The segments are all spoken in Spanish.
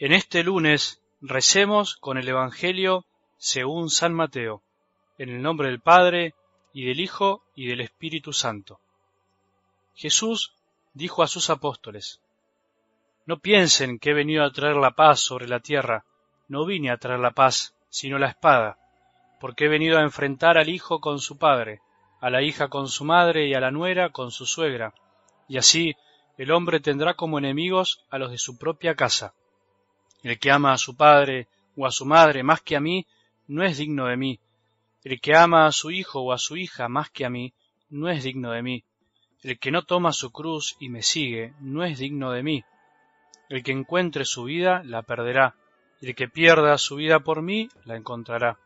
En este lunes recemos con el Evangelio según San Mateo, en el nombre del Padre, y del Hijo, y del Espíritu Santo. Jesús dijo a sus apóstoles, No piensen que he venido a traer la paz sobre la tierra, no vine a traer la paz, sino la espada, porque he venido a enfrentar al hijo con su padre, a la hija con su madre y a la nuera con su suegra, y así el hombre tendrá como enemigos a los de su propia casa. El que ama a su padre o a su madre más que a mí, no es digno de mí. El que ama a su hijo o a su hija más que a mí, no es digno de mí. El que no toma su cruz y me sigue, no es digno de mí. El que encuentre su vida, la perderá. El que pierda su vida por mí, la encontrará.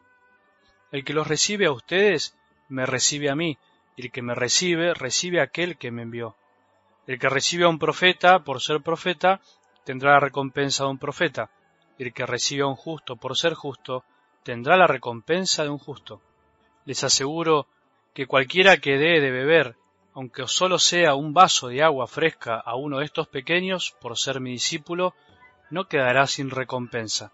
El que los recibe a ustedes, me recibe a mí. El que me recibe, recibe a aquel que me envió. El que recibe a un profeta por ser profeta, tendrá la recompensa de un profeta, y el que recibe a un justo por ser justo, tendrá la recompensa de un justo. Les aseguro que cualquiera que dé de beber, aunque solo sea un vaso de agua fresca a uno de estos pequeños, por ser mi discípulo, no quedará sin recompensa.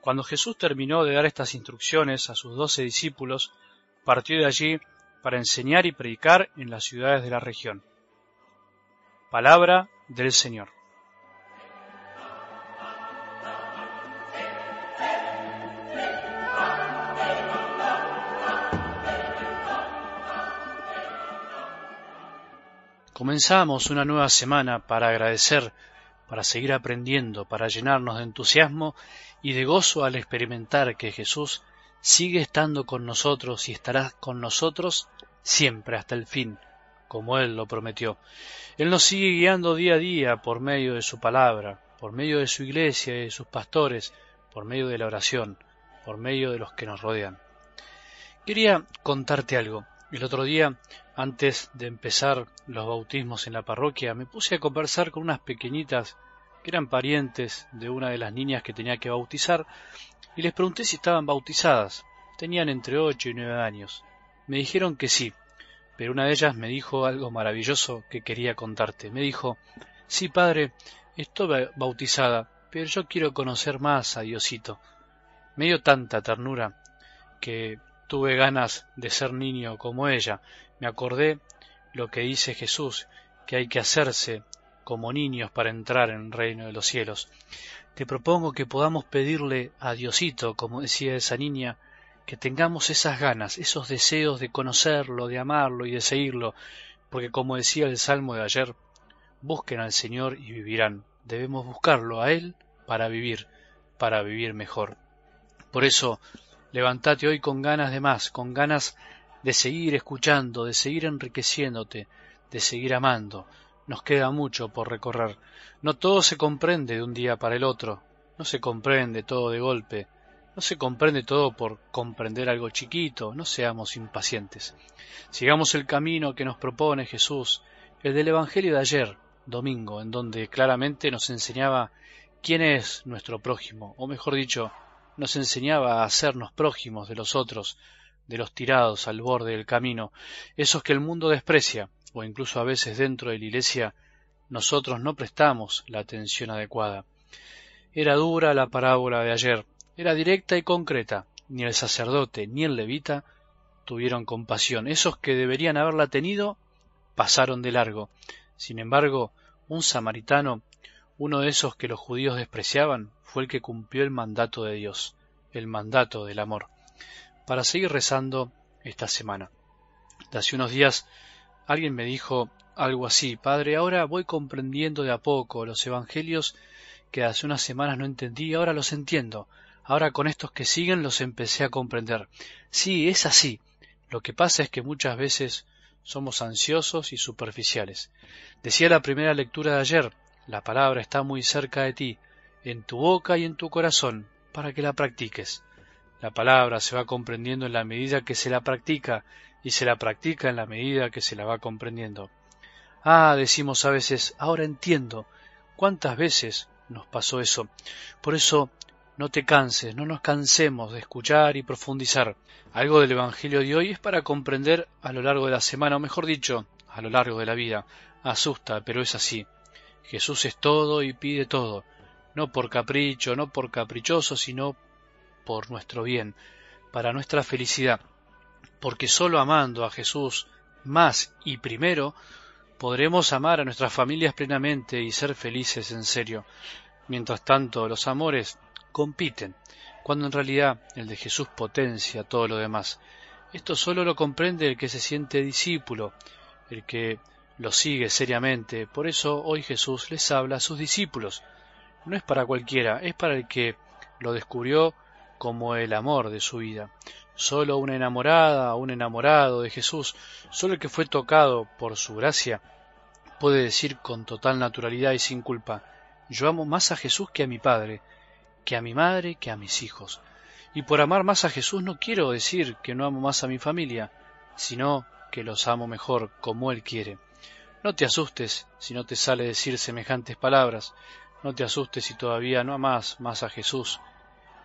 Cuando Jesús terminó de dar estas instrucciones a sus doce discípulos, partió de allí para enseñar y predicar en las ciudades de la región. Palabra del Señor. Comenzamos una nueva semana para agradecer, para seguir aprendiendo, para llenarnos de entusiasmo y de gozo al experimentar que Jesús sigue estando con nosotros y estará con nosotros siempre hasta el fin, como Él lo prometió. Él nos sigue guiando día a día por medio de su palabra, por medio de su iglesia y de sus pastores, por medio de la oración, por medio de los que nos rodean. Quería contarte algo. El otro día, antes de empezar los bautismos en la parroquia, me puse a conversar con unas pequeñitas que eran parientes de una de las niñas que tenía que bautizar y les pregunté si estaban bautizadas. Tenían entre ocho y nueve años. Me dijeron que sí, pero una de ellas me dijo algo maravilloso que quería contarte. Me dijo, sí, padre, estoy bautizada, pero yo quiero conocer más a Diosito. Me dio tanta ternura que tuve ganas de ser niño como ella. Me acordé lo que dice Jesús, que hay que hacerse como niños para entrar en el reino de los cielos. Te propongo que podamos pedirle a Diosito, como decía esa niña, que tengamos esas ganas, esos deseos de conocerlo, de amarlo y de seguirlo, porque como decía el Salmo de ayer, busquen al Señor y vivirán. Debemos buscarlo a Él para vivir, para vivir mejor. Por eso, Levántate hoy con ganas de más, con ganas de seguir escuchando, de seguir enriqueciéndote, de seguir amando. Nos queda mucho por recorrer. No todo se comprende de un día para el otro, no se comprende todo de golpe, no se comprende todo por comprender algo chiquito, no seamos impacientes. Sigamos el camino que nos propone Jesús, el del Evangelio de ayer, domingo, en donde claramente nos enseñaba quién es nuestro prójimo, o mejor dicho, nos enseñaba a hacernos prójimos de los otros, de los tirados al borde del camino, esos que el mundo desprecia, o incluso a veces dentro de la iglesia nosotros no prestamos la atención adecuada. Era dura la parábola de ayer, era directa y concreta, ni el sacerdote ni el levita tuvieron compasión, esos que deberían haberla tenido pasaron de largo. Sin embargo, un samaritano uno de esos que los judíos despreciaban fue el que cumplió el mandato de Dios, el mandato del amor, para seguir rezando esta semana. hace unos días alguien me dijo algo así, Padre, ahora voy comprendiendo de a poco los evangelios que hace unas semanas no entendí, ahora los entiendo. Ahora con estos que siguen los empecé a comprender. Sí, es así. Lo que pasa es que muchas veces somos ansiosos y superficiales. Decía la primera lectura de ayer, la palabra está muy cerca de ti, en tu boca y en tu corazón, para que la practiques. La palabra se va comprendiendo en la medida que se la practica, y se la practica en la medida que se la va comprendiendo. Ah, decimos a veces, ahora entiendo. ¿Cuántas veces nos pasó eso? Por eso, no te canses, no nos cansemos de escuchar y profundizar. Algo del Evangelio de hoy es para comprender a lo largo de la semana, o mejor dicho, a lo largo de la vida. Asusta, pero es así. Jesús es todo y pide todo. no por capricho, no por caprichoso, sino por nuestro bien, para nuestra felicidad, porque sólo amando a Jesús más y primero, podremos amar a nuestras familias plenamente y ser felices en serio. Mientras tanto, los amores compiten, cuando en realidad el de Jesús potencia todo lo demás. Esto solo lo comprende el que se siente discípulo, el que lo sigue seriamente. Por eso hoy Jesús les habla a sus discípulos. No es para cualquiera, es para el que lo descubrió como el amor de su vida. Solo una enamorada, un enamorado de Jesús, solo el que fue tocado por su gracia, puede decir con total naturalidad y sin culpa, yo amo más a Jesús que a mi Padre, que a mi madre, que a mis hijos. Y por amar más a Jesús no quiero decir que no amo más a mi familia, sino que los amo mejor como Él quiere. No te asustes si no te sale decir semejantes palabras, no te asustes si todavía no amas más a Jesús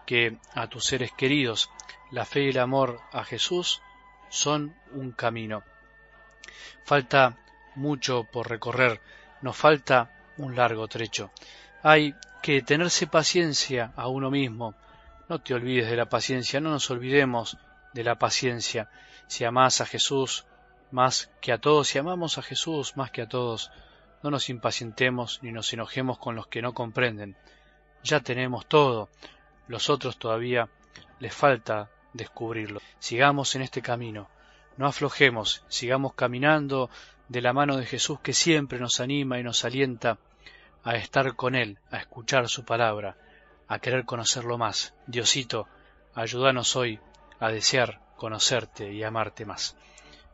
que a tus seres queridos. La fe y el amor a Jesús son un camino. Falta mucho por recorrer, nos falta un largo trecho. Hay que tenerse paciencia a uno mismo. No te olvides de la paciencia, no nos olvidemos de la paciencia. Si amas a Jesús más que a todos, si amamos a Jesús más que a todos, no nos impacientemos ni nos enojemos con los que no comprenden. Ya tenemos todo, los otros todavía les falta descubrirlo. Sigamos en este camino, no aflojemos, sigamos caminando de la mano de Jesús que siempre nos anima y nos alienta a estar con Él, a escuchar su palabra, a querer conocerlo más. Diosito, ayúdanos hoy a desear conocerte y amarte más.